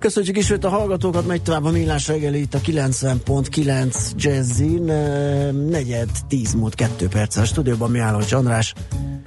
Köszönjük ismét a hallgatókat, megy tovább a millás reggeli itt a 90.9 Jazzin, negyed, 10 múlt 2 perccel a stúdióban Mihálovics András.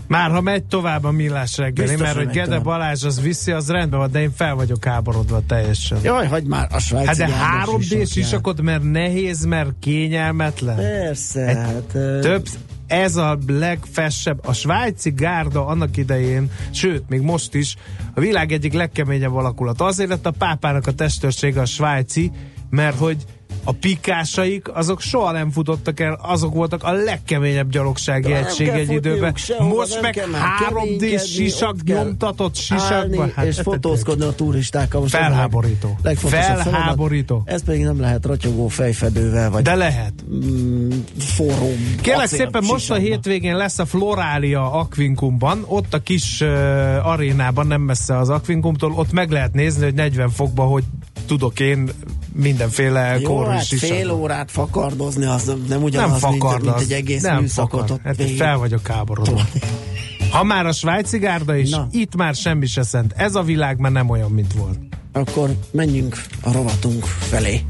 Már ha megy tovább a millás reggeli, Biztos, mert hogy Gede tovább. Balázs az viszi, az rendben van, de én fel vagyok háborodva teljesen. Jaj, hagyd már a svájci Hát de három d sisakot, mert nehéz, mert kényelmetlen. Persze, hát, hát több, ez a legfessebb, a svájci gárda annak idején, sőt, még most is, a világ egyik legkeményebb alakulat. Azért lett a pápának a testőrsége a svájci, mert hogy a pikásaik, azok soha nem futottak el, azok voltak a legkeményebb gyalogsági De egység egy időben. Most meg 3D sisak, nyomtatott sisakban. Hát, és fotózkodni a turistákkal. Most Felháborító. Felháborító. Ez pedig nem lehet ratyogó fejfedővel, vagy De lehet. Mm, forró. Kérlek szépen, most a hétvégén lesz a Florália Aquincumban, ott a kis uh, arénában, nem messze az Aquincumtól, ott meg lehet nézni, hogy 40 fokban, hogy tudok én mindenféle Jó, hát fél órát fakardozni, az nem ugyanaz, nem fakard, mint, mint egy egész nem műszakot. Fakard. Hát fel vagyok káborodva. Ha már a svájci gárda is, Na. itt már semmi se szent. Ez a világ már nem olyan, mint volt. Akkor menjünk a rovatunk felé.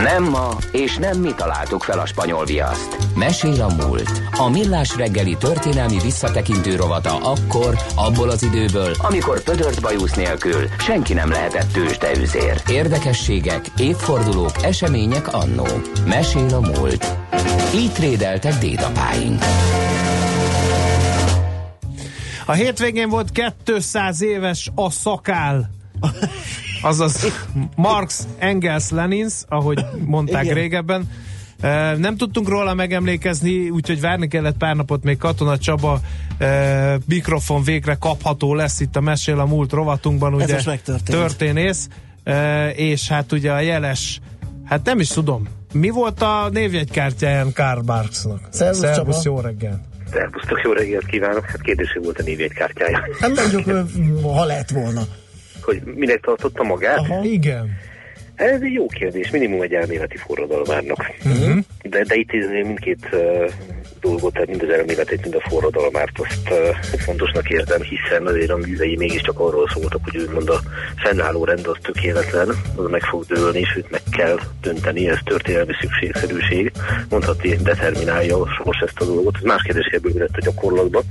Nem ma, és nem mi találtuk fel a spanyol viaszt. Mesél a múlt. A millás reggeli történelmi visszatekintő rovata akkor, abból az időből, amikor pödört bajusz nélkül senki nem lehetett tőzsdeüzér. Érdekességek, évfordulók, események annó. Mesél a múlt. Így trédeltek dédapáink. A hétvégén volt 200 éves a szakál azaz Marx, Engels, Lenins, ahogy mondták Igen. régebben. Nem tudtunk róla megemlékezni, úgyhogy várni kellett pár napot még Katona Csaba mikrofon végre kapható lesz itt a Mesél a múlt rovatunkban, ugye történész, és hát ugye a jeles, hát nem is tudom, mi volt a névjegykártyáján Karl Marxnak? Szervusz, Szervusz jó reggel! Szervusztok, jó reggelt kívánok! Hát kérdésű volt a névjegykártyája. Nem mondjuk, ha lett volna hogy minek tartotta magát? Aha, igen. Ez egy jó kérdés, minimum egy elméleti forradalmárnak. Uh-huh. De, de itt mindkét dolgot, tehát mind az elméletet, mind a forradalmát azt fontosnak érzem, hiszen azért a művei mégiscsak arról szóltak, hogy úgymond a fennálló rend az tökéletlen, az meg fog dőlni, és őt meg kell dönteni, ez történelmi szükségszerűség, mondhatni, determinálja sors ezt a dolgot. Ez más kérdés, ebből lett a gyakorlatban.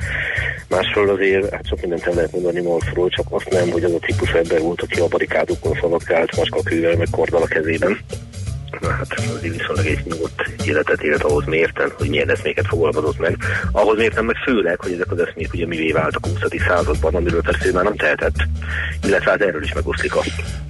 Másról azért, hát sok mindent el lehet mondani Malfról, csak azt nem, hogy az a típus ember volt, aki a barikádokon szaladgált, maskakővel, meg kordal a kezében. Hát az viszonylag egy nyugodt életet élt ahhoz mérten, hogy milyen eszméket fogalmazott meg. Ahhoz mérten meg főleg, hogy ezek az eszmék ugye mivé váltak a 20. században, amiről persze ő már nem tehetett, illetve hát erről is megoszlik a...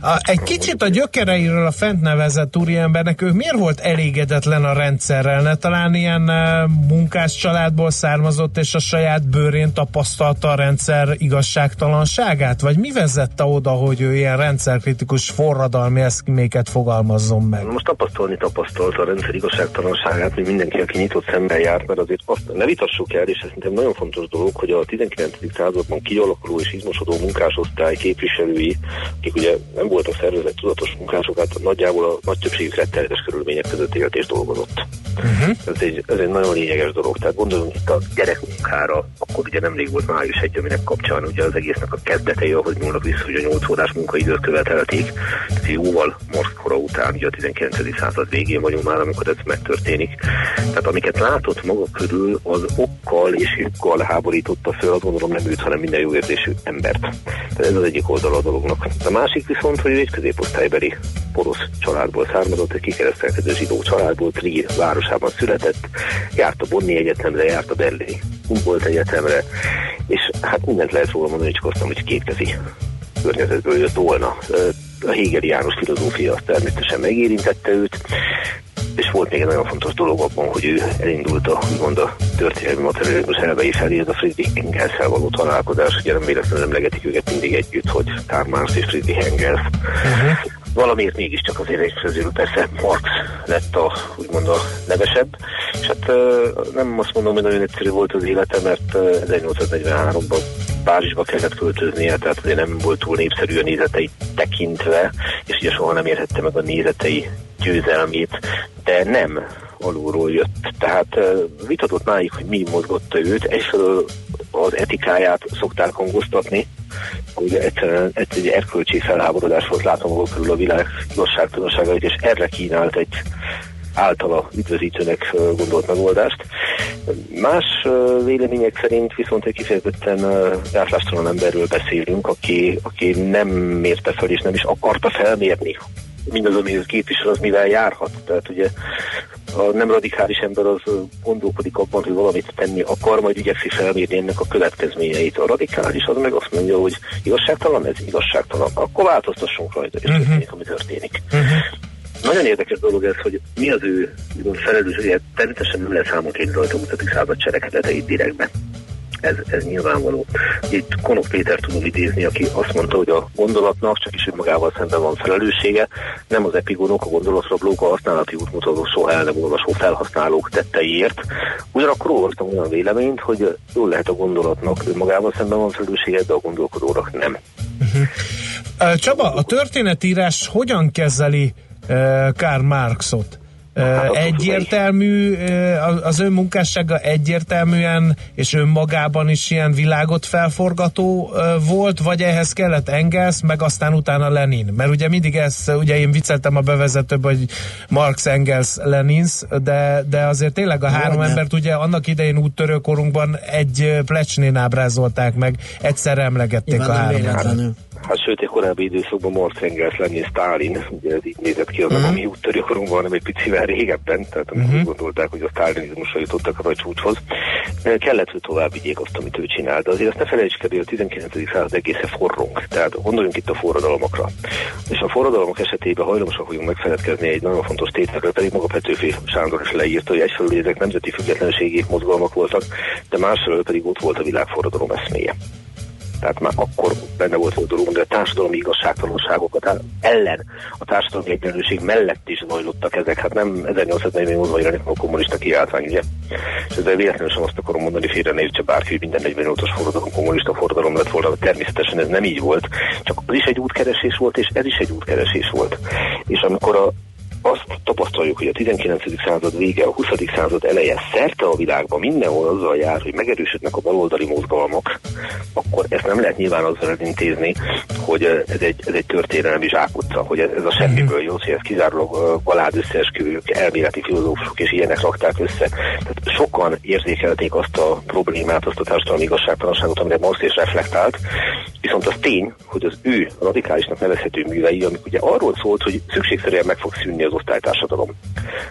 a egy kicsit a gyökereiről a fent nevezett úriembernek, ő miért volt elégedetlen a rendszerrel? Ne talán ilyen uh, munkás családból származott, és a saját bőrén tapasztalta a rendszer igazságtalanságát? Vagy mi vezette oda, hogy ő ilyen rendszerkritikus forradalmi eszméket fogalmazzon meg? Most tapasztalni tapasztalta a rendszer igazságtalanságát, mint mindenki, aki nyitott szemben járt, mert azért azt ne vitassuk el, és ez szerintem nagyon fontos dolog, hogy a 19. században kialakuló és izmosodó munkásosztály képviselői, akik ugye nem voltak szervezett tudatos munkások, hát nagyjából a nagy többségük rettenetes körülmények között élt és dolgozott. Uh-huh. Ez, egy, ez egy nagyon lényeges dolog. Tehát gondoljunk itt a gyerekmunkára, akkor ugye nemrég volt május egy, aminek kapcsán ugye az egésznek a kezdetei, ahhoz nyúlnak vissza, hogy a 8 órás munkaidőt követelték. Tehát jóval Marx kora után, ugye a 19 század végén vagyunk már, amikor ez megtörténik. Tehát amiket látott maga körül, az okkal és joggal háborította föl, azt gondolom nem őt, hanem minden jó embert. Tehát ez az egyik oldala a dolognak. A másik viszont, hogy egy középosztálybeli porosz családból származott, egy kikeresztelkedő zsidó családból, Trier városában született, járt a Bonni Egyetemre, járt a Berlini Humboldt Egyetemre, és hát mindent lehet róla mondani, csak azt hogy kétkezi környezetből jött volna a Hegeli János filozófia természetesen megérintette őt, és volt még egy nagyon fontos dolog abban, hogy ő elindult a, mond a történelmi materializmus elvei felé, ez a Friedrich engels való találkozás, ugye nem véletlenül emlegetik őket mindig együtt, hogy Karl Marx és Friedrich Engels. Uh-huh. valamiért mégiscsak azért egy közül persze Marx lett a, úgymond a nevesebb, és hát nem azt mondom, hogy nagyon egyszerű volt az élete, mert 1843-ban Párizsba kellett költöznie, tehát azért nem volt túl népszerű a nézetei tekintve, és ugye soha nem érhette meg a nézetei győzelmét, de nem alulról jött. Tehát vitatott máig, hogy mi mozgotta őt. Egyfelől az etikáját szokták hangoztatni, hogy egyszerűen egy erkölcsi felháborodás volt látom körül a világ igazságtalanságait, és erre kínált egy általa üdvözítőnek gondolt megoldást. Más vélemények szerint viszont egy kifejezetten gátlástalan emberről beszélünk, aki, aki nem mérte fel és nem is akarta felmérni mindaz, ami képvisel, az mivel járhat. Tehát ugye a nem radikális ember az gondolkodik abban, hogy valamit tenni akar, majd igyekszik felmérni ennek a következményeit. A radikális az meg azt mondja, hogy igazságtalan, ez igazságtalan. Akkor változtassunk rajta, és uh-huh. történik, ami történik. Uh-huh. Nagyon érdekes dolog ez, hogy mi az ő felelőssége. Természetesen nem lehet számon kérni rajta mutatni század cselekedeteit direktben ez, ez nyilvánvaló. Itt Konok Péter tudom idézni, aki azt mondta, hogy a gondolatnak csak is magával szemben van felelőssége, nem az epigonok, a gondolatrablók, a használati útmutató soha el nem olvasó felhasználók tetteiért. Ugyanakkor olvastam olyan véleményt, hogy jól lehet a gondolatnak magával szemben van felelőssége, de a gondolkodónak nem. Uh-huh. Csaba, a történetírás hogyan kezeli Karl Marxot? Hát, egyértelmű, az ön munkássága egyértelműen és önmagában is ilyen világot felforgató volt, vagy ehhez kellett Engels, meg aztán utána Lenin? Mert ugye mindig ez, ugye én vicceltem a bevezetőben, hogy Marx, Engels, Lenins, de, de azért tényleg a három nem. embert ugye annak idején úttörőkorunkban egy plecsnén ábrázolták meg, egyszerre emlegették Nyilván a három Hát sőt, egy korábbi időszakban Marx Engels lenni Stalin, ugye ez így nézett ki az, uh-huh. ami úttörőkorunkban, nem egy picivel régebben, tehát amikor uh-huh. gondolták, hogy a sztálinizmusra jutottak a nagy csúcshoz, eh, kellett, hogy tovább vigyék azt, amit ő csinál. De azért azt ne felejtsük el, hogy a 19. század egészen forrong. Tehát gondoljunk itt a forradalmakra. És a forradalmak esetében hajlamosak vagyunk megfeledkezni egy nagyon fontos tételről, pedig maga Petőfi Sándor is leírta, hogy egyfelől ezek nemzeti függetlenségi mozgalmak voltak, de másfelől pedig ott volt a világforradalom eszméje tehát már akkor benne volt dolog, de a társadalmi igazságtalanságokat ellen, a társadalmi egyenlőség mellett is zajlottak ezek. Hát nem 1848-ban jelenik a kommunista kiáltvány, ugye? És ezzel véletlenül sem azt akarom mondani, félre ne értse bárki, hogy minden 48-os forradalom kommunista forradalom lett volna, természetesen ez nem így volt, csak az is egy útkeresés volt, és ez is egy útkeresés volt. És amikor a azt tapasztaljuk, hogy a 19. század vége, a 20. század eleje szerte a világban mindenhol azzal jár, hogy megerősödnek a baloldali mozgalmak, akkor ezt nem lehet nyilván azzal elintézni, hogy ez egy, ez egy történelmi zsákutca, hogy ez, ez a semmiből jó, hogy ez kizárólag balád összeesküvők, elméleti filozófusok és ilyenek rakták össze. Tehát sokan érzékelték azt a problémát, azt a társadalmi igazságtalanságot, amire Marx is reflektált, viszont az tény, hogy az ő radikálisnak nevezhető művei, amik ugye arról szólt, hogy szükségszerűen meg fog szűnni az osztálytársadalom.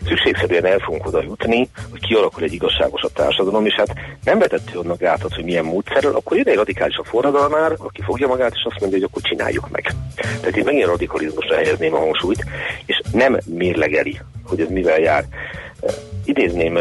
Szükségszerűen el fogunk oda jutni, hogy kialakul egy igazságosabb társadalom, és hát nem vetett annak gátat, hogy milyen módszerrel, akkor jön egy radikális a forradalmár, aki fogja magát, és azt mondja, hogy akkor csináljuk meg. Tehát itt megint radikalizmusra helyezném a hangsúlyt, és nem mérlegeli, hogy ez mivel jár. Idézném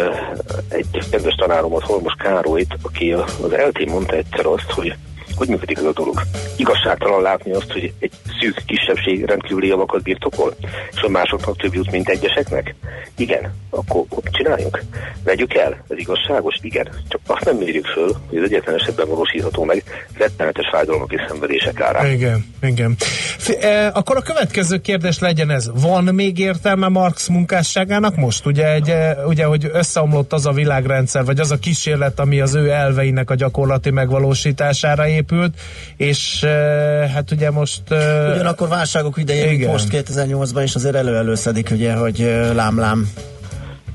egy kedves tanáromat, Holmos Károlyt, aki az eltén mondta egyszer azt, hogy hogy működik ez a dolog? Igazságtalan látni azt, hogy egy szűk kisebbség rendkívüli javakat birtokol, és a másoknak több jut, mint egyeseknek? Igen, akkor csináljunk. Vegyük el, ez igazságos? Igen. Csak azt nem mérjük föl, hogy az egyetlen esetben valósítható meg rettenetes fájdalmak és szenvedések árán. Igen, igen. F- e, akkor a következő kérdés legyen ez. Van még értelme Marx munkásságának most? Ugye, egy, e, ugye, hogy összeomlott az a világrendszer, vagy az a kísérlet, ami az ő elveinek a gyakorlati megvalósítására épül, épült, és hát ugye most... Ugyanakkor válságok idején, igen. most 2008-ban is azért elő-előszedik, ugye, hogy lám-lám.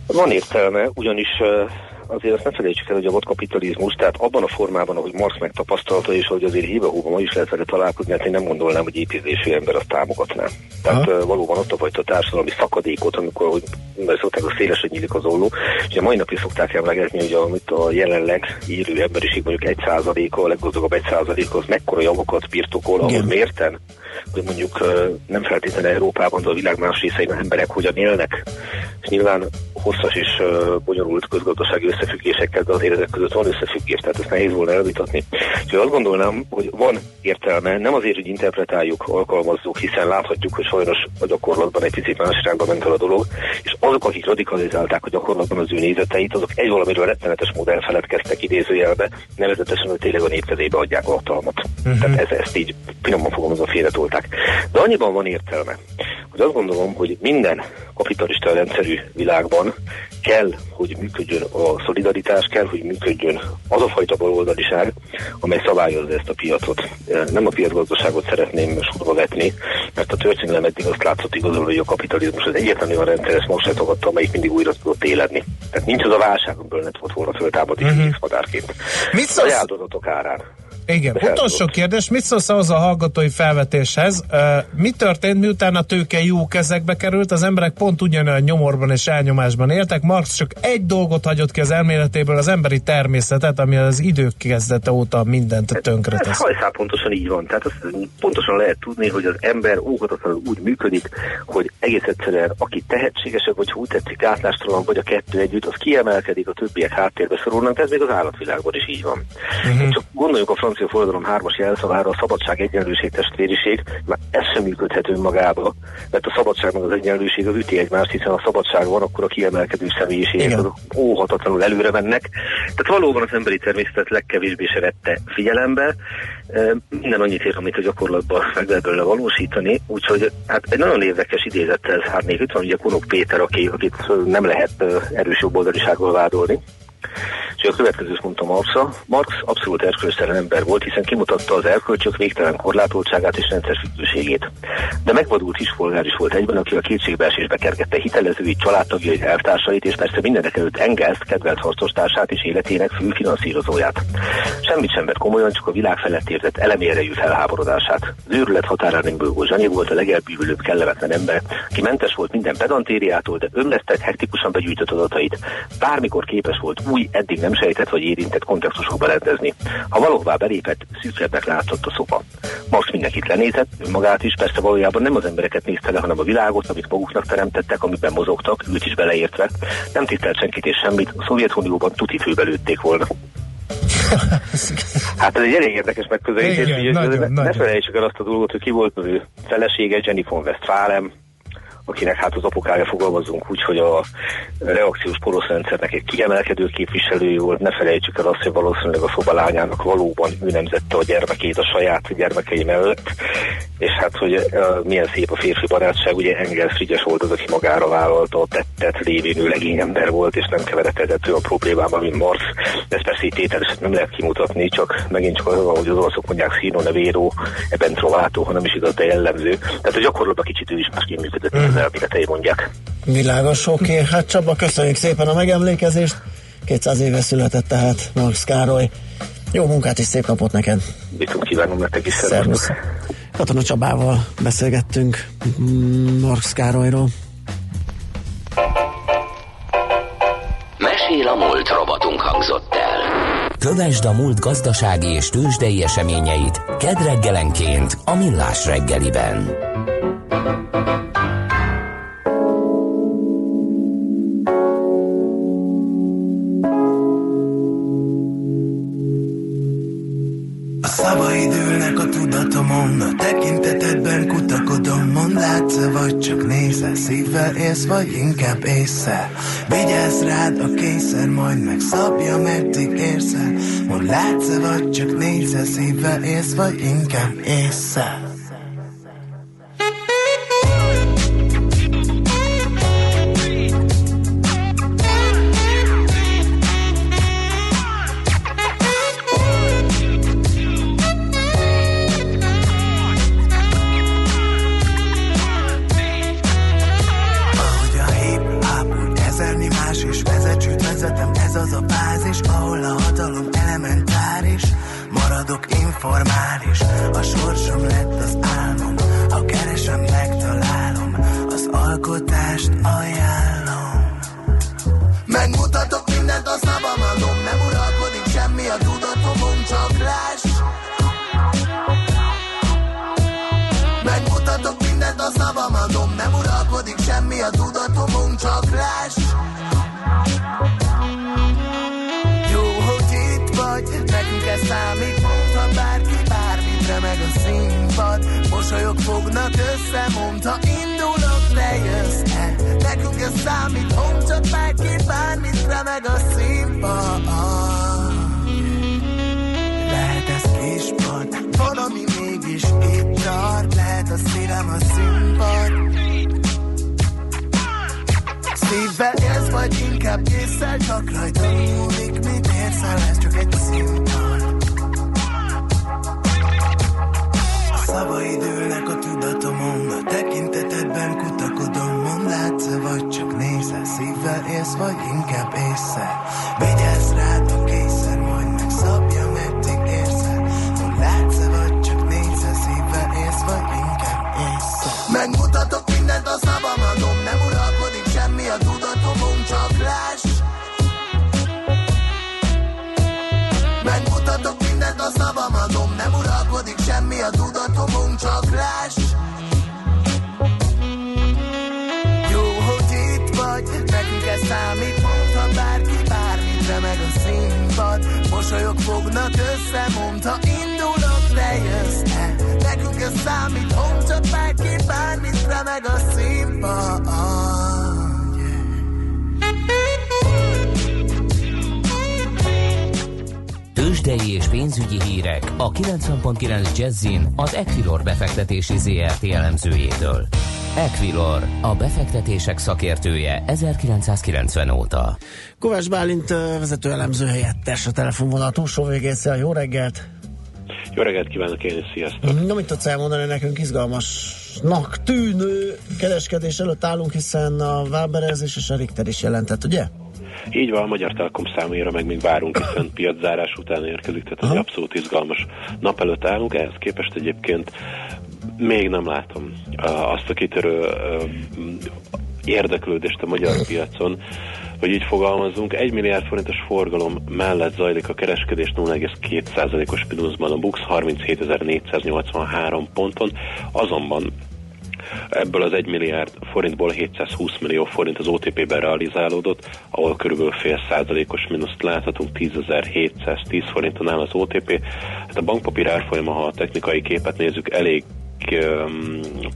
Van értelme, ugyanis azért azt ne felejtsük el, hogy a volt kapitalizmus, tehát abban a formában, ahogy Marx megtapasztalta, és hogy azért híve ma is lehet vele találkozni, hát én nem gondolnám, hogy építésű ember azt támogatná. Tehát uh, valóban ott a fajta társadalmi szakadékot, amikor, hogy szokták, a szélesen nyílik az olló, és a mai napig szokták emlegetni, hogy amit a jelenleg élő emberiség mondjuk egy százaléka, a leggazdagabb egy százaléka, az mekkora javakat birtokol, ahol mérten hogy mondjuk nem feltétlenül Európában, de a világ más részein emberek hogyan élnek. És nyilván, hosszas és bonyolult közgazdasági összefüggésekkel, de azért ezek között van összefüggés, tehát ezt nehéz volna elvitatni. Úgyhogy azt gondolnám, hogy van értelme, nem azért, hogy interpretáljuk, alkalmazzuk, hiszen láthatjuk, hogy sajnos a gyakorlatban egy picit más irányba ment el a dolog, és azok, akik radikalizálták a gyakorlatban az ő nézeteit, azok egy valamiről rettenetes módon elfeledkeztek idézőjelbe, nevezetesen, hogy tényleg a népkezébe adják a hatalmat. Uh-huh. Tehát ez, ezt így finoman fogalmazva félretolták. De annyiban van értelme, hogy azt gondolom, hogy minden kapitalista rendszerű világban kell, hogy működjön a szolidaritás, kell, hogy működjön az a fajta baloldaliság, amely szabályozza ezt a piacot. Nem a piacgazdaságot szeretném sorba vetni, mert a történelem eddig azt látszott igazolva, hogy a kapitalizmus az egyetlen olyan rendszer, ezt most tagadta, amelyik mindig újra tudott éledni. Tehát nincs az a válság, amiből ne tudott volna föltámadni uh-huh. madárként. Mit szólsz? A áldozatok árán. Igen, utolsó kérdés, mit szólsz az a hallgatói felvetéshez? Mi történt, miután a tőke jó kezekbe került, az emberek pont ugyanolyan nyomorban és elnyomásban éltek, Marx csak egy dolgot hagyott ki az elméletéből, az emberi természetet, ami az idők kezdete óta mindent tönkretesz. Ez hajszál pontosan így van, tehát azt pontosan lehet tudni, hogy az ember óhatatlanul úgy működik, hogy egész egyszerűen aki tehetségesebb, vagy úgy tetszik vagy a kettő együtt, az kiemelkedik, a többiek háttérbe szorulnak, ez még az állatvilágban is így van. Uh-huh. Csak gondoljunk a francia forradalom hármas jelszavára a szabadság, egyenlőség, testvériség, mert ez sem működhet önmagába, mert a szabadság meg az egyenlőség az üti egymást, hiszen a szabadság van, akkor a kiemelkedő személyiségek azok óhatatlanul előre mennek. Tehát valóban az emberi természetet legkevésbé se vette figyelembe, minden annyit ér, amit a gyakorlatban meg lehet belőle valósítani, úgyhogy hát egy nagyon érdekes idézettel zárnék. Itt van ugye Konok Péter, aki, akit nem lehet erős jobboldalisággal vádolni. És a következőt mondtam Marxa, Marx abszolút erkölcstelen ember volt, hiszen kimutatta az erkölcsök végtelen korlátoltságát és rendszerfüggőségét. De megvadult kispolgár is volt egyben, aki a kétségbeesésbe kergette hitelezőit, családtagjait, elvtársait, és persze mindenek előtt Engelszt, kedvelt harcostársát és életének fő finanszírozóját. Semmit sem vett komolyan, csak a világ felett érzett elemérejű felháborodását. Az őrület határán bőgó Zsani volt a legelbűvülőbb kellemetlen ember, ki mentes volt minden pedantériától, de ömlesztett, hektikusan begyűjtött adatait. Bármikor képes volt új, eddig nem sejtett vagy érintett kontextusokba rendezni. Ha valóban belépett, szűkebbnek látszott a szopa. Most mindenkit lenézett, önmagát is, persze valójában nem az embereket nézte le, hanem a világot, amit maguknak teremtettek, amiben mozogtak, őt is beleértve. Nem tisztelt senkit és semmit, a Szovjetunióban tuti főbelőtték volna. hát ez egy elég érdekes megközelítés. Igen, nagyon, ne, nagyon. ne felejtsük el azt a dolgot, hogy ki volt az ő felesége, Jenny von Westphalen, akinek hát az apukája fogalmazunk úgy, hogy a reakciós poroszrendszernek egy kiemelkedő képviselője volt. Ne felejtsük el azt, hogy valószínűleg a szobalányának valóban ő nemzette a gyermekét a saját gyermekei mellett, és hát, hogy uh, milyen szép a férfi barátság, ugye Engels Frigyes volt az, aki magára vállalta a tettet lévén ő legény ember volt, és nem keveredhetett a problémába, mint Marx. Ez persze itt tételesen nem lehet kimutatni, csak megint csak az, ahogy az olaszok mondják, színó nevéró, ebben trovátó, hanem is igaz, de jellemző. Tehát a gyakorlatban kicsit ő is másként működött, mm. Az elméletei mondják. Világos, oké. Okay. Hát Csaba, köszönjük szépen a megemlékezést. 200 éve született tehát Marx Károly. Jó munkát és szép napot neked! Viszont kívánom nektek is, szervusz! Katona Csabával beszélgettünk Marx Károlyról. Mesél a múlt robotunk hangzott el. Kövesd a múlt gazdasági és tőzsdei eseményeit kedreggelenként a Millás reggeliben. Vagy csak nézel Szívvel élsz vagy inkább észre. Vigyázz rád a kényszer Majd megszabja meddig érzel Mondd látsz vagy csak nézel Szívvel élsz vagy inkább észre számít, mondhat bárki bármit, remeg a színpad, mosolyog fognak össze, mondta indulok, te jössz el. Nekünk ez számít, mondhat bárki bármit, remeg a színpad. Lehet ez kispad, valami mégis itt tart, lehet a szívem a színpad. Szívvel élsz, vagy inkább észre csak rajta múlik, mit érsz el, ez csak egy színpad. Tekintetedben kutakodom, mond látsz vagy csak nézel, szívvel élsz, vagy inkább észre. Vigyázz rád Mosolyok fognak össze, mondta indulok, te jössz -e. Nekünk ez számít, mondta bárki bármit, remeg a színpad Tőzsdei és pénzügyi hírek a 90.9 Jazzin az Equilor befektetési ZRT elemzőjétől. Equilor, a befektetések szakértője 1990 óta. Kovács Bálint vezető elemző helyettes a telefonvonal túlsó végésze. Jó reggelt! Jó reggelt kívánok én is, sziasztok! Na, mit tudsz elmondani nekünk izgalmasnak tűnő kereskedés előtt állunk, hiszen a Waberez és a Richter is jelentett, ugye? Így van, a Magyar Telekom számára meg még várunk, hiszen piaczárás után érkezik, tehát egy abszolút izgalmas nap előtt állunk, ehhez képest egyébként még nem látom azt a kitörő érdeklődést a magyar piacon, hogy így fogalmazunk, 1 milliárd forintos forgalom mellett zajlik a kereskedés 0,2%-os mínuszban a BUX 37.483 ponton, azonban Ebből az 1 milliárd forintból 720 millió forint az OTP-ben realizálódott, ahol körülbelül fél százalékos mínuszt láthatunk, 10.710 forinton áll az OTP. Hát a bankpapír árfolyama, ha a technikai képet nézzük, elég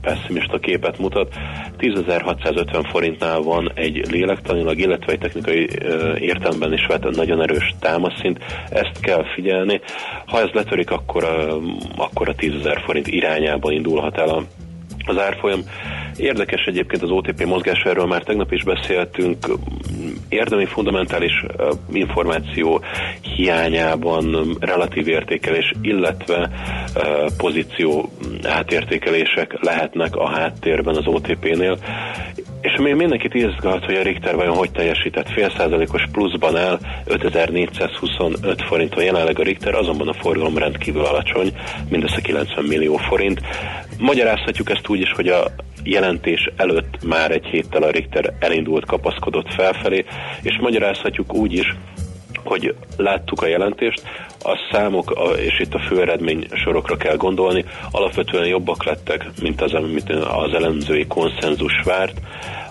pessimista képet mutat. 10.650 forintnál van egy lélektanilag, illetve egy technikai értelemben is vett nagyon erős támaszszint. Ezt kell figyelni. Ha ez letörik, akkor, akkor a 10.000 forint irányába indulhat el a az árfolyam. Érdekes egyébként az OTP mozgás, erről már tegnap is beszéltünk, érdemi fundamentális információ hiányában relatív értékelés, illetve pozíció átértékelések lehetnek a háttérben az OTP-nél. És még mindenkit izgat, hogy a Richter vajon hogy teljesített fél százalékos pluszban el 5425 forinton jelenleg a Richter, azonban a forgalom rendkívül alacsony, mindössze 90 millió forint. Magyarázhatjuk ezt úgy is, hogy a jelentés előtt már egy héttel a Richter elindult, kapaszkodott felfelé, és magyarázhatjuk úgy is, hogy láttuk a jelentést, a számok, és itt a fő eredmény sorokra kell gondolni, alapvetően jobbak lettek, mint az, amit az elemzői konszenzus várt.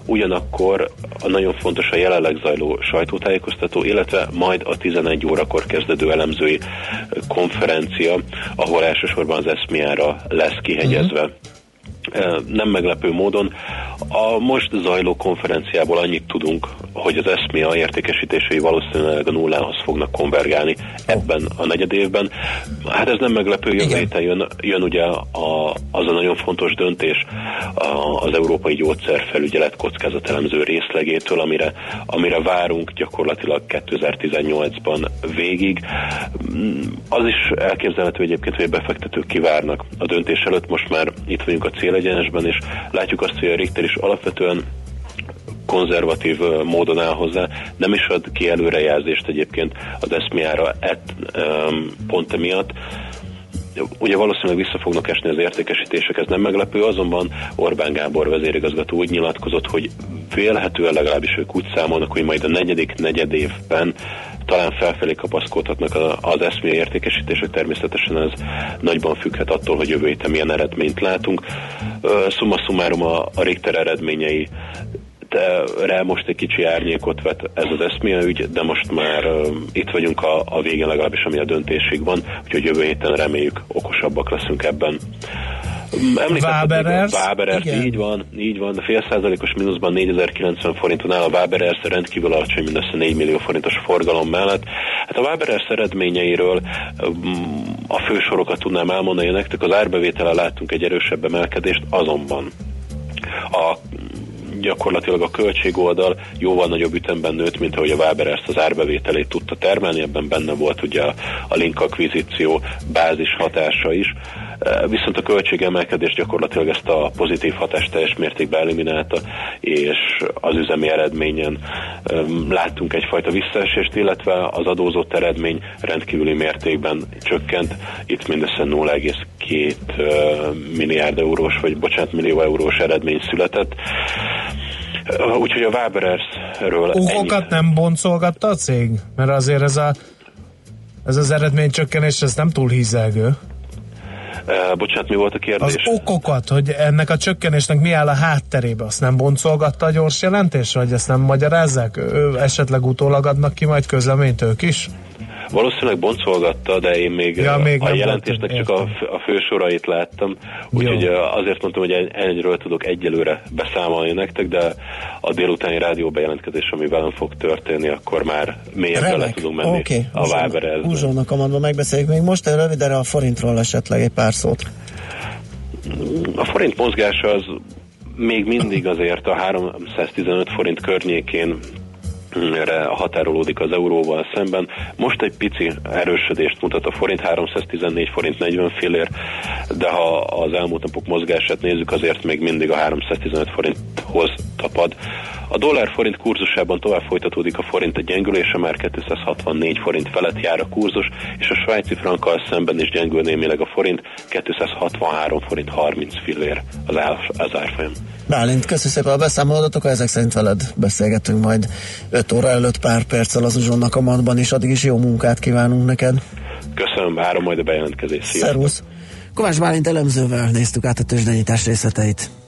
Ugyanakkor nagyon fontos a jelenleg zajló sajtótájékoztató, illetve majd a 11 órakor kezdődő elemzői konferencia, ahol elsősorban az eszmiára lesz kihegyezve. Uh-huh nem meglepő módon. A most zajló konferenciából annyit tudunk, hogy az a értékesítései valószínűleg a nullához fognak konvergálni ebben a negyed évben. Hát ez nem meglepő, jövő héten jön, jön ugye a, az a nagyon fontos döntés az Európai Gyógyszerfelügyelet kockázatelemző részlegétől, amire, amire várunk gyakorlatilag 2018-ban végig. Az is elképzelhető egyébként, hogy a befektetők kivárnak a döntés előtt, most már itt vagyunk a célegyenesben, és látjuk azt, hogy a Richter is alapvetően konzervatív módon áll hozzá, nem is ad ki előrejelzést egyébként az eszmiára ett, um, pont emiatt. Ugye valószínűleg vissza fognak esni az értékesítések, ez nem meglepő, azonban Orbán Gábor vezérigazgató úgy nyilatkozott, hogy vélhetően legalábbis ők úgy számolnak, hogy majd a negyedik negyed évben talán felfelé kapaszkodhatnak az eszmé értékesítések, természetesen ez nagyban függhet attól, hogy jövő héten milyen eredményt látunk. Summa summarum a, a Richter eredményei rá most egy kicsi árnyékot vet ez az eszmény ügy, de most már uh, itt vagyunk a, a végén legalábbis, ami a döntésig van, úgyhogy jövő héten reméljük okosabbak leszünk ebben. Váberers. Váberers, így van, így van. Fél százalékos mínuszban 4090 forinton áll a Váberers rendkívül alacsony, mindössze 4 millió forintos forgalom mellett. Hát a Váberers eredményeiről a fősorokat tudnám elmondani nektek. Az árbevétele láttunk egy erősebb emelkedést, azonban a gyakorlatilag a költségoldal jóval nagyobb ütemben nőtt, mint ahogy a Waber ezt az árbevételét tudta termelni, ebben benne volt ugye a, a link akvizíció bázis hatása is, e, viszont a költségemelkedés gyakorlatilag ezt a pozitív hatást teljes mértékben eliminálta, és az üzemi eredményen um, láttunk egyfajta visszaesést, illetve az adózott eredmény rendkívüli mértékben csökkent, itt mindössze 0,2 uh, milliárd eurós, vagy bocsánat, millió eurós eredmény született. Úgyhogy a Waberersről... Okokat ennyi. nem boncolgatta a cég? Mert azért ez, a, ez az eredménycsökkenés, ez nem túl hízelgő. Uh, bocsánat, mi volt a kérdés? Az okokat, hogy ennek a csökkenésnek mi áll a hátterébe, azt nem boncolgatta a gyors jelentés, vagy ezt nem magyarázzák? Ő esetleg utólag adnak ki majd közleményt ők is? Valószínűleg boncolgatta, de én még, ja, még a jelentésnek csak a, a fősorait láttam, úgyhogy azért mondtam, hogy ennyiről tudok egyelőre beszámolni nektek, de a délutáni rádió bejelentkezés, ami velem fog történni, akkor már mélyebben bele tudunk menni okay. a Váberezbe. Uzsónak a megbeszéljük még most, rövidre a forintról esetleg egy pár szót. A forint mozgása az még mindig azért a 315 forint környékén erre határolódik az euróval szemben. Most egy pici erősödést mutat a forint, 314 forint 40 fillér, de ha az elmúlt napok mozgását nézzük, azért még mindig a 315 forinthoz tapad. A dollár-forint kurzusában tovább folytatódik a forint egy gyengülése, már 264 forint felett jár a kurzus, és a svájci frankkal szemben is gyengül némileg a forint, 263 forint 30 fillér az, ár, az árfolyam. Bálint, köszönjük szépen a beszámolatokat, ezek szerint veled beszélgetünk majd 5 óra előtt pár perccel az uzsonnak a madban, és addig is jó munkát kívánunk neked. Köszönöm, várom majd a bejelentkezést. Szervusz! Kovács Bálint elemzővel néztük át a tőzsdenyítás részleteit.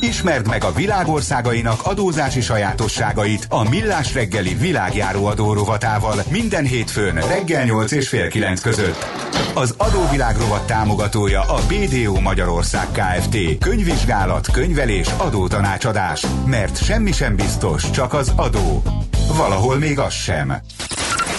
Ismerd meg a világországainak adózási sajátosságait a Millás reggeli világjáró adó rovatával minden hétfőn reggel 8 és fél 9 között. Az adóvilág rovat támogatója a BDO Magyarország Kft. Könyvvizsgálat, könyvelés, adótanácsadás. Mert semmi sem biztos, csak az adó. Valahol még az sem.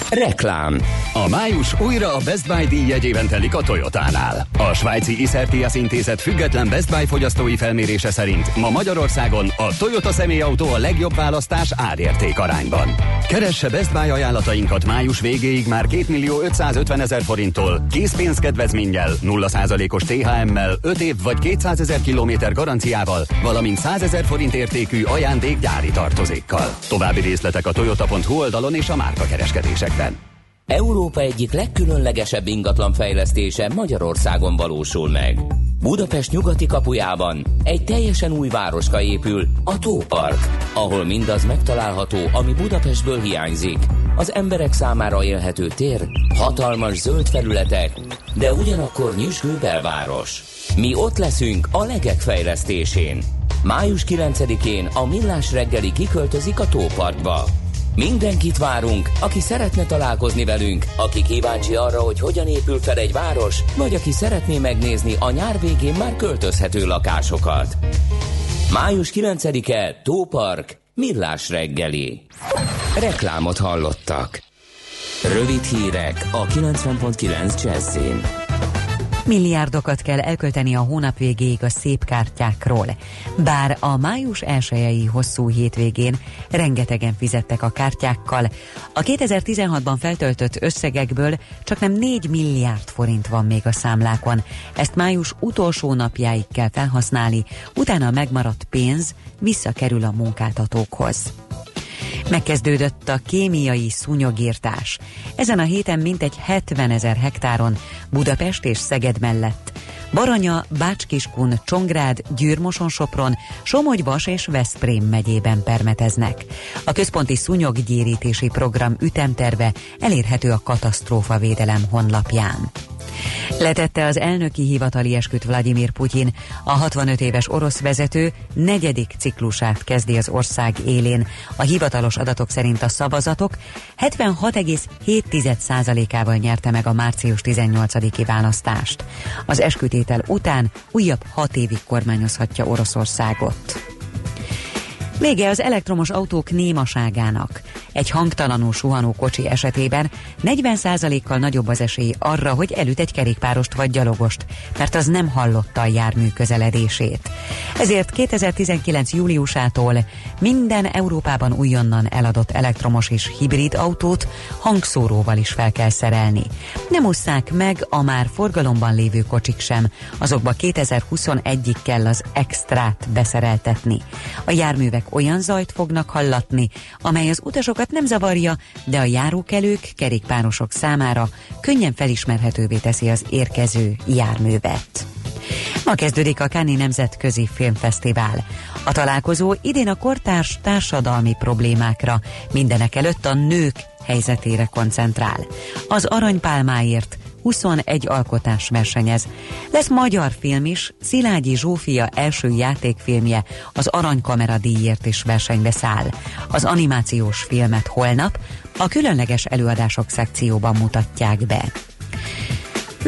Reklám. A május újra a Best Buy díj jegyében telik a Toyotánál. A svájci Iszertias intézet független Best Buy fogyasztói felmérése szerint ma Magyarországon a Toyota személyautó a legjobb választás árérték arányban. Keresse Best Buy ajánlatainkat május végéig már 2 millió 550 ezer forinttól, készpénzkedvezménnyel, 0%-os THM-mel, 5 év vagy 200 ezer kilométer garanciával, valamint 100 ezer forint értékű ajándék gyári tartozékkal. További részletek a toyota.hu oldalon és a márka kereskedésekben. Európa egyik legkülönlegesebb ingatlan fejlesztése Magyarországon valósul meg. Budapest nyugati kapujában egy teljesen új városka épül, a Tópark, ahol mindaz megtalálható, ami Budapestből hiányzik. Az emberek számára élhető tér, hatalmas zöld felületek, de ugyanakkor nyüzsgő belváros. Mi ott leszünk a legek fejlesztésén. Május 9-én a Millás reggeli kiköltözik a Tóparkba. Mindenkit várunk, aki szeretne találkozni velünk, aki kíváncsi arra, hogy hogyan épül fel egy város, vagy aki szeretné megnézni a nyár végén már költözhető lakásokat. Május 9-e, Tópark, Millás reggeli. Reklámot hallottak. Rövid hírek a 90.9 Jazzin. Milliárdokat kell elkölteni a hónap végéig a szép kártyákról. Bár a május elsőjei hosszú hétvégén rengetegen fizettek a kártyákkal, a 2016-ban feltöltött összegekből csak nem 4 milliárd forint van még a számlákon. Ezt május utolsó napjáig kell felhasználni, utána a megmaradt pénz visszakerül a munkáltatókhoz. Megkezdődött a kémiai szúnyogírtás. Ezen a héten mintegy 70 ezer hektáron Budapest és Szeged mellett Baranya, Bácskiskun, Csongrád, Győrmoson-Sopron, Somogy-Vas és Veszprém megyében permeteznek. A központi szúnyoggyérítési program ütemterve elérhető a katasztrófa védelem honlapján. Letette az elnöki hivatali esküt Vladimir Putyin. A 65 éves orosz vezető negyedik ciklusát kezdi az ország élén. A hivatalos adatok szerint a szavazatok 76,7%-ával nyerte meg a március 18-i választást. Az eskütétel után újabb hat évig kormányozhatja Oroszországot. Vége az elektromos autók némaságának. Egy hangtalanul suhanó kocsi esetében 40%-kal nagyobb az esély arra, hogy elüt egy kerékpárost vagy gyalogost, mert az nem hallotta a jármű közeledését. Ezért 2019. júliusától minden Európában újonnan eladott elektromos és hibrid autót hangszóróval is fel kell szerelni. Nem ússzák meg a már forgalomban lévő kocsik sem, azokba 2021-ig kell az extrát beszereltetni. A járművek olyan zajt fognak hallatni, amely az utasokat nem zavarja, de a járókelők, kerékpárosok számára könnyen felismerhetővé teszi az érkező járművet. Ma kezdődik a Káni Nemzetközi Filmfesztivál. A találkozó idén a kortárs társadalmi problémákra, mindenek előtt a nők helyzetére koncentrál. Az aranypálmáért 21 alkotás versenyez. Lesz magyar film is, Szilágyi Zsófia első játékfilmje az Aranykamera díjért is versenybe száll. Az animációs filmet holnap a különleges előadások szekcióban mutatják be.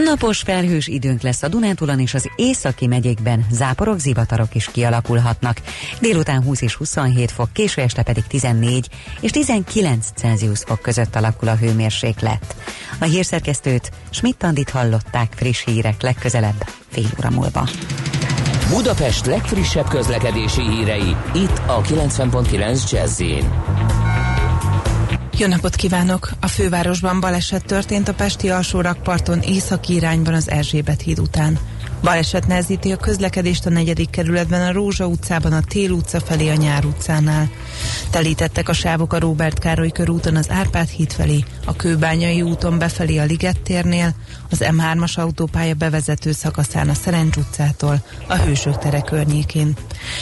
Napos felhős időnk lesz a Dunántúlon és az északi megyékben, záporok, zivatarok is kialakulhatnak. Délután 20 és 27 fok, késő este pedig 14 és 19 Celsius fok között alakul a hőmérséklet. A hírszerkesztőt Schmidt-Tandit hallották friss hírek legközelebb fél óra múlva. Budapest legfrissebb közlekedési hírei itt a 90.9 jazz jó napot kívánok! A fővárosban baleset történt a Pesti alsórakparton északi irányban az Erzsébet híd után. Baleset nehezíti a közlekedést a negyedik kerületben, a Rózsa utcában, a Tél utca felé, a Nyár utcánál. Telítettek a sávok a Róbert Károly körúton az Árpád híd felé, a Kőbányai úton befelé a Liget térnél, az M3-as autópálya bevezető szakaszán a Szerencs utcától, a Hősök tere környékén.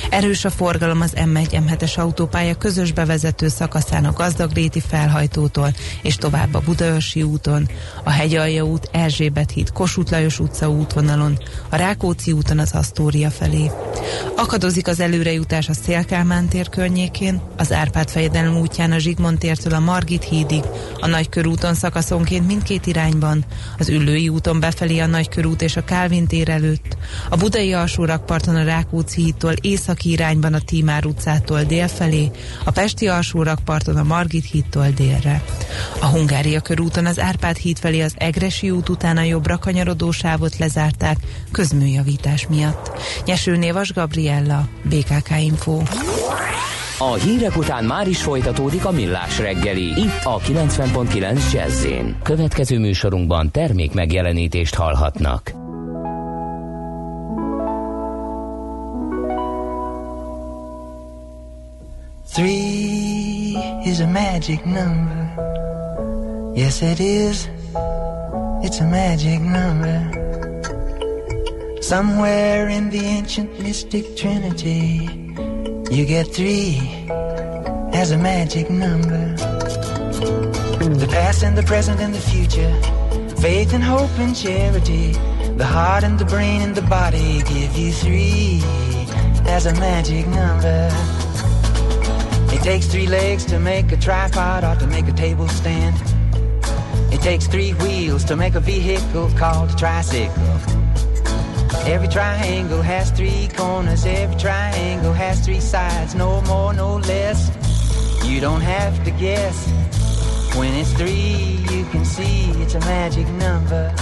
Erős a forgalom az M1-M7-es autópálya közös bevezető szakaszán a Gazdagréti felhajtótól és tovább a Budaörsi úton, a Hegyalja út, Erzsébet híd, Kossuth Lajos utca útvonalon, a Rákóczi úton az Asztória felé. Akadozik az előrejutás a Szélkálmán tér környékén, az Árpád fejedelem útján a Zsigmond tértől a Margit hídig, a Nagykörúton szakaszonként mindkét irányban, az Üllői úton befelé a Nagykörút és a Kálvin tér előtt, a Budai alsórakparton a Rákóczi hídtól északi irányban a Tímár utcától délfelé, a Pesti alsórakparton a Margit hídtól délre. A Hungária körúton az Árpád híd felé az Egresi út után a jobbra kanyarodó sávot lezárták, közműjavítás miatt. Nyesőnél Vas Gabriella, BKK Info. A hírek után már is folytatódik a millás reggeli. Itt a 90.9 jazz Következő műsorunkban termék megjelenítést hallhatnak. Three is a magic number. Yes, it is. It's a magic number. Somewhere in the ancient mystic trinity, you get three as a magic number. The past and the present and the future, faith and hope and charity, the heart and the brain and the body give you three as a magic number. It takes three legs to make a tripod or to make a table stand. It takes three wheels to make a vehicle called a tricycle. Every triangle has three corners, every triangle has three sides, no more, no less. You don't have to guess. When it's three, you can see it's a magic number.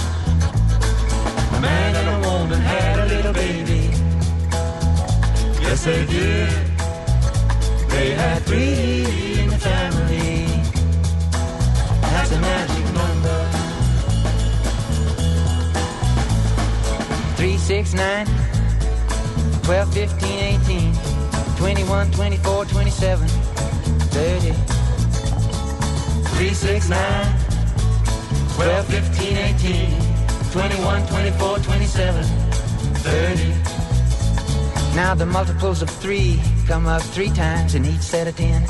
A man and a woman had a little baby. Yes, they did. They had three in the family. That's a magic 3, 6, 9, 12, 15, 18, 21, 24, 27, 30. 3, 6, 9, 12, 15, 18, 21, 24, 27, 30. Now the multiples of three come up three times in each set of ten.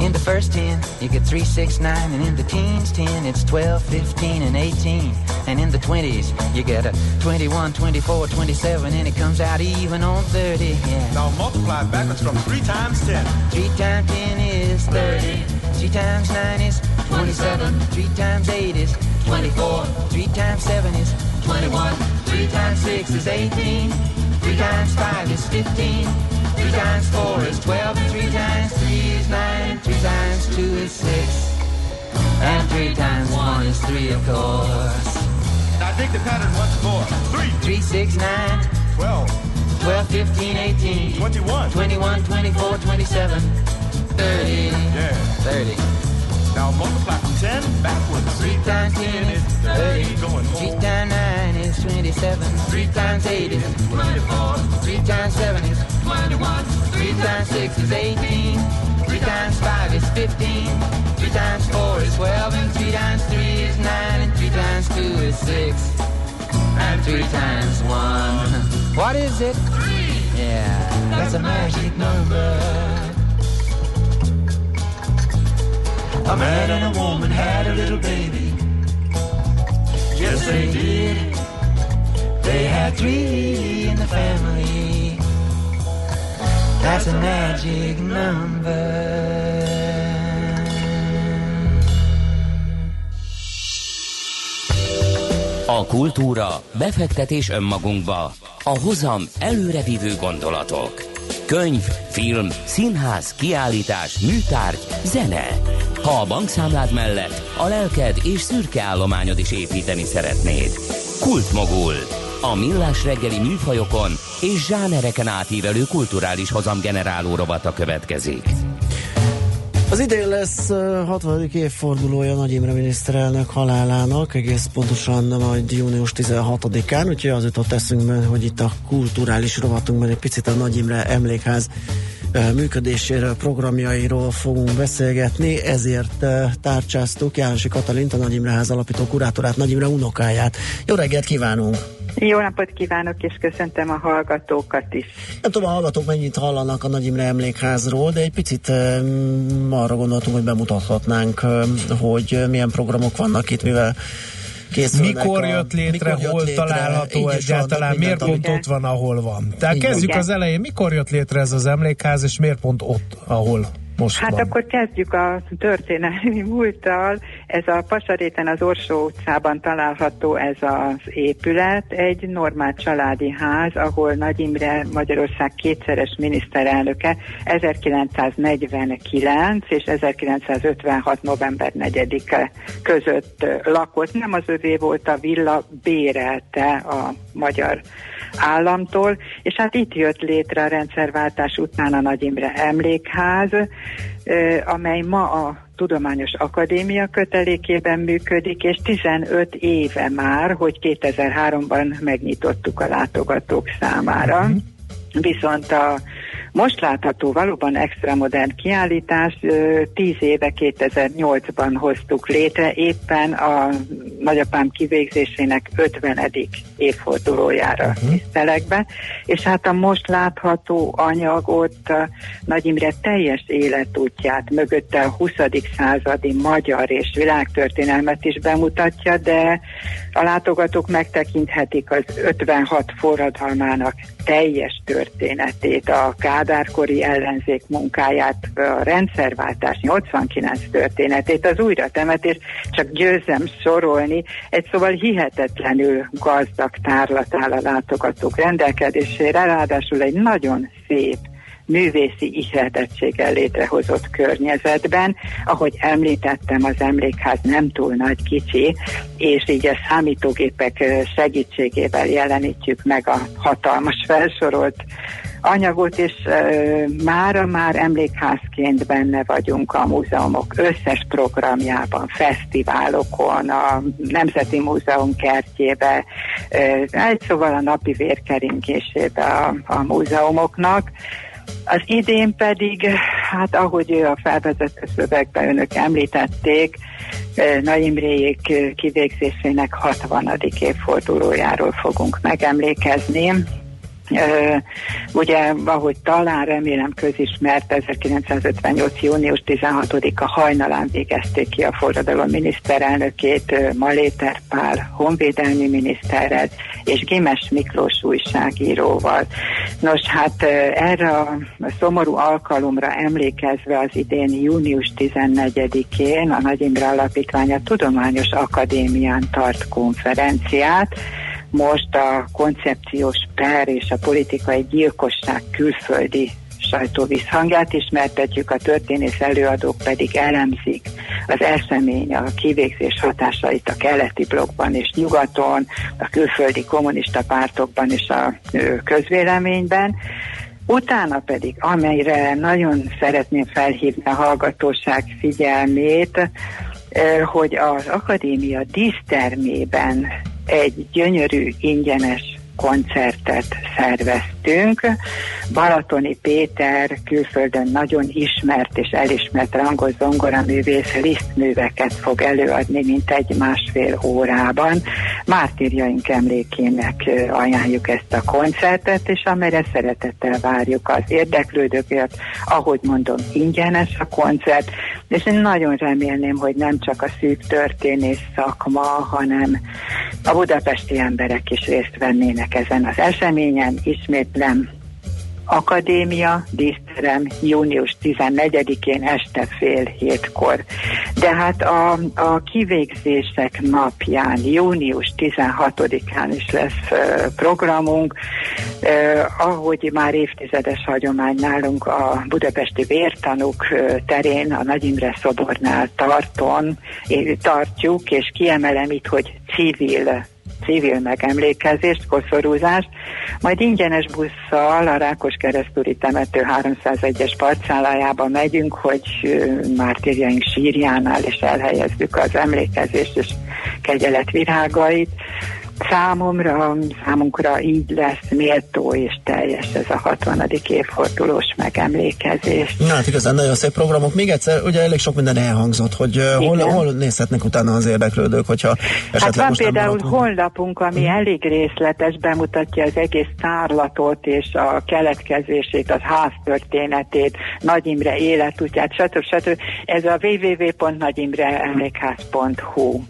In the first 10, you get 3, 6, 9, and in the teens 10, it's 12, 15, and 18. And in the 20s, you get a 21, 24, 27, and it comes out even on 30. Yeah. Now multiply backwards from 3 times 10. 3 times 10 is 30. 3 times 9 is 27. 3 times 8 is 24. 3 times 7 is 21. 3 times 6 is 18. 3 times 5 is 15. 3 times 4 is 12. And 3 times 3 is 9. 3 times 2 is 6. And 3 times 1 is 3, of course. Now dig the pattern once more. 3. 3, 6, 9. 12. 12, 15, 18. 21. 21, 24, 27. 30. Yeah. 30. Now multiply from 10 backwards. 3 times 10 is 30. 3 times 9 is 27. 3 times 8 is 24. 3 times 7 is 21. 3 times 6 is 18. 3 times 5 is 15. 3 times 4 is 12. And 3 times 3 is 9. And 3 times 2 is 6. And 3 times 1. What is it? 3. Yeah, that's a magic number. A man and a woman had a little baby. Yes, they did. They had three in the family. That's a magic number. A kultúra, befektetés önmagunkba, a hozam előrevívő gondolatok. Könyv, film, színház, kiállítás, műtárgy, zene. Ha a bankszámlád mellett a lelked és szürke állományod is építeni szeretnéd. Kultmogul. A millás reggeli műfajokon és zsánereken átívelő kulturális hozamgeneráló rovata következik. Az idén lesz uh, 60. évfordulója Nagy Imre miniszterelnök halálának, egész pontosan majd június 16-án, úgyhogy az jutott eszünkbe, hogy itt a kulturális rovatunkban egy picit a Nagy Imre emlékház működéséről, programjairól fogunk beszélgetni, ezért tárcsáztuk Jánosi Katalint, a Nagy Imre ház alapító kurátorát, Nagy Imre unokáját. Jó reggelt kívánunk! Jó napot kívánok, és köszöntöm a hallgatókat is. Nem tudom, a hallgatók mennyit hallanak a Nagy Imre emlékházról, de egy picit arra gondoltunk, hogy bemutathatnánk, hogy milyen programok vannak itt, mivel mikor jött létre, mikor jött hol létre, található egyáltalán, miért pont ott van, ahol van. Tehát kezdjük igen. az elején, mikor jött létre ez az emlékház, és miért pont ott, ahol most hát van. akkor kezdjük a történelmi múlttal. Ez a Pasaréten az Orsó utcában található ez az épület, egy normál családi ház, ahol Nagy Imre Magyarország kétszeres miniszterelnöke 1949 és 1956. november 4-e között lakott. Nem az övé volt a villa, bérelte a magyar államtól, és hát itt jött létre a rendszerváltás után a Nagy Imre Emlékház, amely ma a Tudományos Akadémia kötelékében működik, és 15 éve már, hogy 2003-ban megnyitottuk a látogatók számára. Uh-huh. Viszont a most látható valóban extra modern kiállítás 10 éve 2008-ban hoztuk létre, éppen a nagyapám kivégzésének 50. évfordulójára uh-huh. tisztelekbe, és hát a most látható anyagot Nagy Imre teljes életútját mögötte a 20. századi magyar és világtörténelmet is bemutatja, de a látogatók megtekinthetik az 56 forradalmának teljes történetét, a Kádárkori ellenzék munkáját, a rendszerváltás 89 történetét, az újratemetés, csak győzem sorolni, egy szóval hihetetlenül gazdag tárlat áll a látogatók rendelkezésére, ráadásul egy nagyon szép művészi ihletettséggel létrehozott környezetben. Ahogy említettem, az emlékház nem túl nagy kicsi, és így a számítógépek segítségével jelenítjük meg a hatalmas felsorolt anyagot, és mára már emlékházként benne vagyunk a múzeumok összes programjában, fesztiválokon, a Nemzeti Múzeum kertjébe, egy szóval a napi vérkeringésébe a, a múzeumoknak. Az idén pedig, hát ahogy ő a felvezető szövegben önök említették, Nagy Imréjék kivégzésének 60. évfordulójáról fogunk megemlékezni. Ugye, ahogy talán remélem közismert, 1958. június 16-a hajnalán végezték ki a forradalom miniszterelnökét, Maléter Pál honvédelmi miniszterrel és Gimes Miklós újságíróval. Nos, hát erre a szomorú alkalomra emlékezve az idén június 14-én a Nagy Imre Alapítvány a Tudományos Akadémián tart konferenciát, most a koncepciós per és a politikai gyilkosság külföldi sajtóvízhangját ismertetjük, a történész előadók pedig elemzik az esemény, a kivégzés hatásait a keleti blokkban és nyugaton, a külföldi kommunista pártokban és a közvéleményben. Utána pedig, amelyre nagyon szeretném felhívni a hallgatóság figyelmét, hogy az akadémia dísztermében egy gyönyörű, ingyenes koncertet szerveztünk. Balatoni Péter külföldön nagyon ismert és elismert rangos zongoraművész lisztműveket fog előadni, mint egy másfél órában. Mártírjaink emlékének ajánljuk ezt a koncertet, és amelyre szeretettel várjuk az érdeklődőket. Ahogy mondom, ingyenes a koncert, és én nagyon remélném, hogy nem csak a szűk történész szakma, hanem a budapesti emberek is részt vennének ezen az eseményen. Ismétlem, Akadémia, díszterem, június 14-én este fél hétkor. De hát a, a kivégzések napján, június 16-án is lesz uh, programunk, uh, ahogy már évtizedes hagyomány nálunk a budapesti vértanúk uh, terén, a Nagy Imre szobornál tarton, tartjuk, és kiemelem itt, hogy civil civil megemlékezést, koszorúzást, majd ingyenes busszal a Rákos keresztúri temető 301-es parcálájába megyünk, hogy mártírjaink sírjánál is elhelyezzük az emlékezést és kegyelet virágait számomra, számunkra így lesz méltó és teljes ez a 60. évfordulós megemlékezés. Na hát igazán nagyon szép programok. Még egyszer, ugye elég sok minden elhangzott, hogy hol, hol nézhetnek utána az érdeklődők, hogyha esetleg Hát van most például honlapunk, ami hmm. elég részletes, bemutatja az egész tárlatot és a keletkezését, az háztörténetét, Nagy Imre életútját, stb. stb. Ez a www.nagyimreemlékház.hu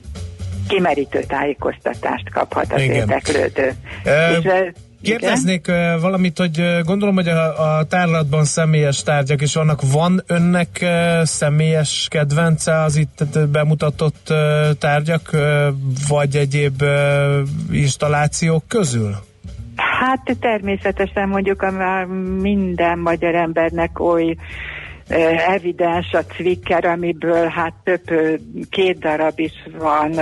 kimerítő tájékoztatást kaphat az Igen. érdeklődő. E, és, Kérdeznék igen? valamit, hogy gondolom, hogy a, a tárlatban személyes tárgyak is vannak. Van önnek személyes kedvence az itt bemutatott tárgyak, vagy egyéb installációk közül? Hát természetesen mondjuk a minden magyar embernek oly evidens a Zwicker, amiből hát több, két darab is van,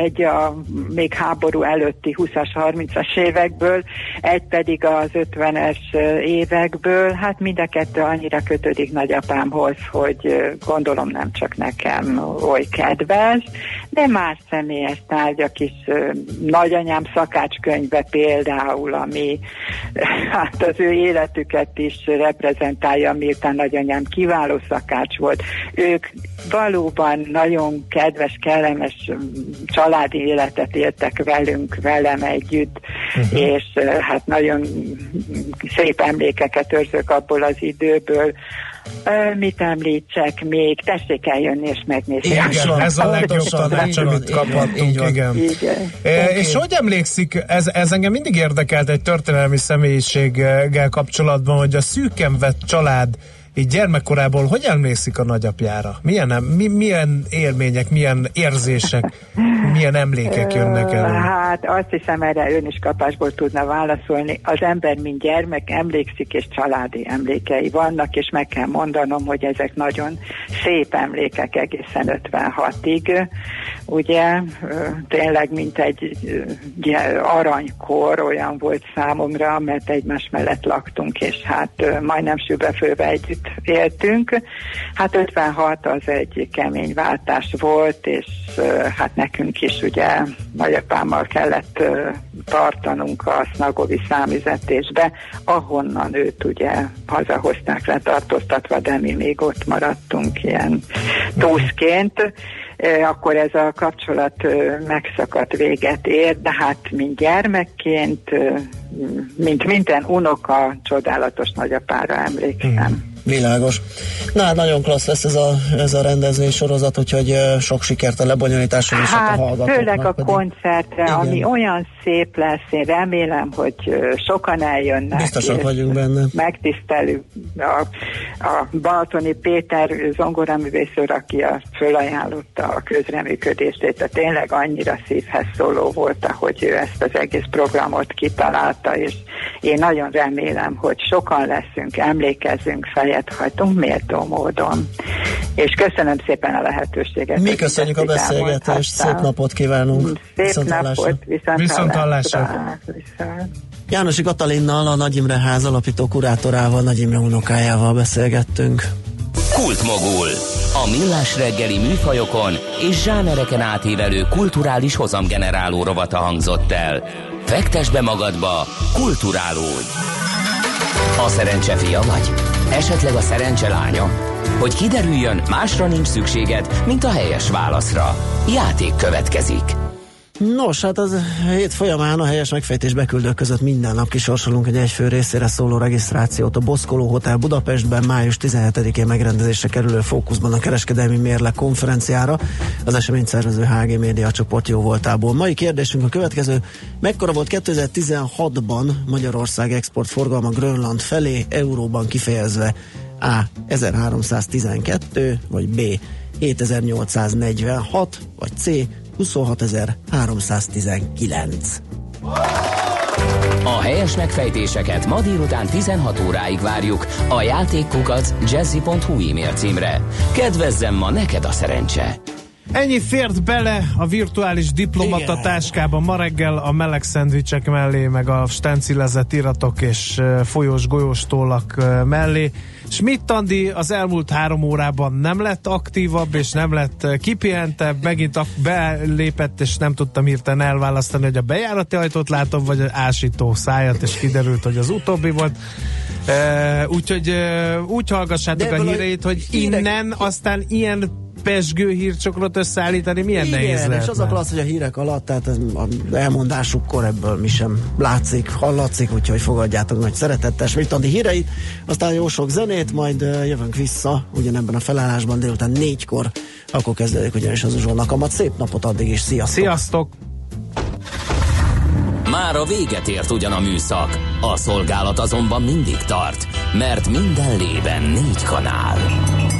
egy a még háború előtti 20-as, 30-as évekből, egy pedig az 50-es évekből, hát mind a kettő annyira kötődik nagyapámhoz, hogy gondolom nem csak nekem oly kedves, de más személyes tárgyak is, nagyanyám szakácskönyve például, ami hát az ő életüket is reprezentálja, miután nagyanyám kiváló szakács volt. Ők valóban nagyon kedves, kellemes családi életet éltek velünk, velem együtt, uh-huh. és hát nagyon szép emlékeket őrzök abból az időből, mit említsek még? Tessék eljönni és megnézni. Igen, ez a legjobb tanács, amit kaphattunk. Igen. igen. igen. E, okay. És hogy emlékszik, ez, ez engem mindig érdekelt egy történelmi személyiséggel kapcsolatban, hogy a szűken vett család így gyermekkorából hogy emlékszik a nagyapjára? Milyen, mi, milyen élmények, milyen érzések, milyen emlékek jönnek elő? Hát azt hiszem erre ön is kapásból tudna válaszolni. Az ember, mint gyermek emlékszik, és családi emlékei vannak, és meg kell mondanom, hogy ezek nagyon szép emlékek egészen 56-ig. Ugye tényleg, mint egy aranykor olyan volt számomra, mert egymás mellett laktunk, és hát majdnem sübefőbe együtt éltünk. Hát 56 az egy kemény váltás volt, és hát nekünk is ugye nagyapámmal kellett tartanunk a Snagovi számüzetésbe, ahonnan őt ugye hazahozták letartóztatva, de mi még ott maradtunk ilyen túszként akkor ez a kapcsolat megszakadt véget ér, de hát mint gyermekként, mint minden unoka, csodálatos nagyapára emlékszem. Hmm. Világos. Na, hát nagyon klassz lesz ez a, ez a rendezvény sorozat, úgyhogy sok sikert a lebonyolításhoz és hát, a hallgatóknak. Főleg a pedig. koncertre, Igen. ami olyan szép lesz, én remélem, hogy sokan eljönnek. Biztosak vagyunk benne. Megtisztelő a, a Balatoni Péter zongoraművészőr, aki a, fölajánlotta a közreműködését, tehát tényleg annyira szívhez szóló volt, hogy ő ezt az egész programot kitalálta, és én nagyon remélem, hogy sokan leszünk, emlékezzünk, fejet hajtunk méltó módon. És köszönöm szépen a lehetőséget. Mi köszönjük a beszélgetést, szép napot kívánunk. Szép viszont napot, viszont, viszont hallásra. Jánosi Katalinnal, a Nagy Imre ház alapító kurátorával, Nagy Imre unokájával beszélgettünk. Kultmogul. A millás reggeli műfajokon és zsánereken átívelő kulturális hozamgeneráló rovata hangzott el. Fektes be magadba, kulturálódj! A szerencse fia vagy? Esetleg a szerencse lánya? Hogy kiderüljön, másra nincs szükséged, mint a helyes válaszra. Játék következik. Nos, hát az hét folyamán a helyes megfejtés beküldők között minden nap kisorsolunk egy egyfő részére szóló regisztrációt a Boszkoló Hotel Budapestben május 17-én megrendezésre kerülő fókuszban a kereskedelmi mérlek konferenciára. Az esemény szervező HG Média csoport jó voltából. Mai kérdésünk a következő. Mekkora volt 2016-ban Magyarország export forgalma Grönland felé euróban kifejezve? A. 1312, vagy B. 7846, vagy C. 26.319. A helyes megfejtéseket ma délután 16 óráig várjuk a játékkukac jazzy.hu e-mail címre. Kedvezzem ma neked a szerencse! Ennyi fért bele a virtuális diplomata Igen. táskába ma reggel a meleg szendvicsek mellé, meg a stencilezett iratok és folyós golyós tollak mellé. Schmidt Andi az elmúlt három órában nem lett aktívabb, és nem lett kipihentebb, megint belépett, és nem tudtam hirtelen elválasztani, hogy a bejárati ajtót látom, vagy az ásító szájat, és kiderült, hogy az utóbbi volt. Uh, úgyhogy uh, úgy hallgassátok a híreit, hogy hírek... innen aztán ilyen pesgő hírcsokrot összeállítani milyen Igen, nehéz lehet. és az a klassz, hogy a hírek alatt, tehát az elmondásukkor ebből mi sem hallatszik, hallatszik, úgyhogy fogadjátok nagy szeretettel Smitandi híreit, aztán jó sok zenét, majd jövünk vissza ugyanebben a felállásban délután négykor, akkor kezdődik ugyanis az uzsónak amat. Szép napot addig is, sziasztok! Sziasztok! Már a véget ért ugyan a műszak, a szolgálat azonban mindig tart, mert minden lében négy kanál.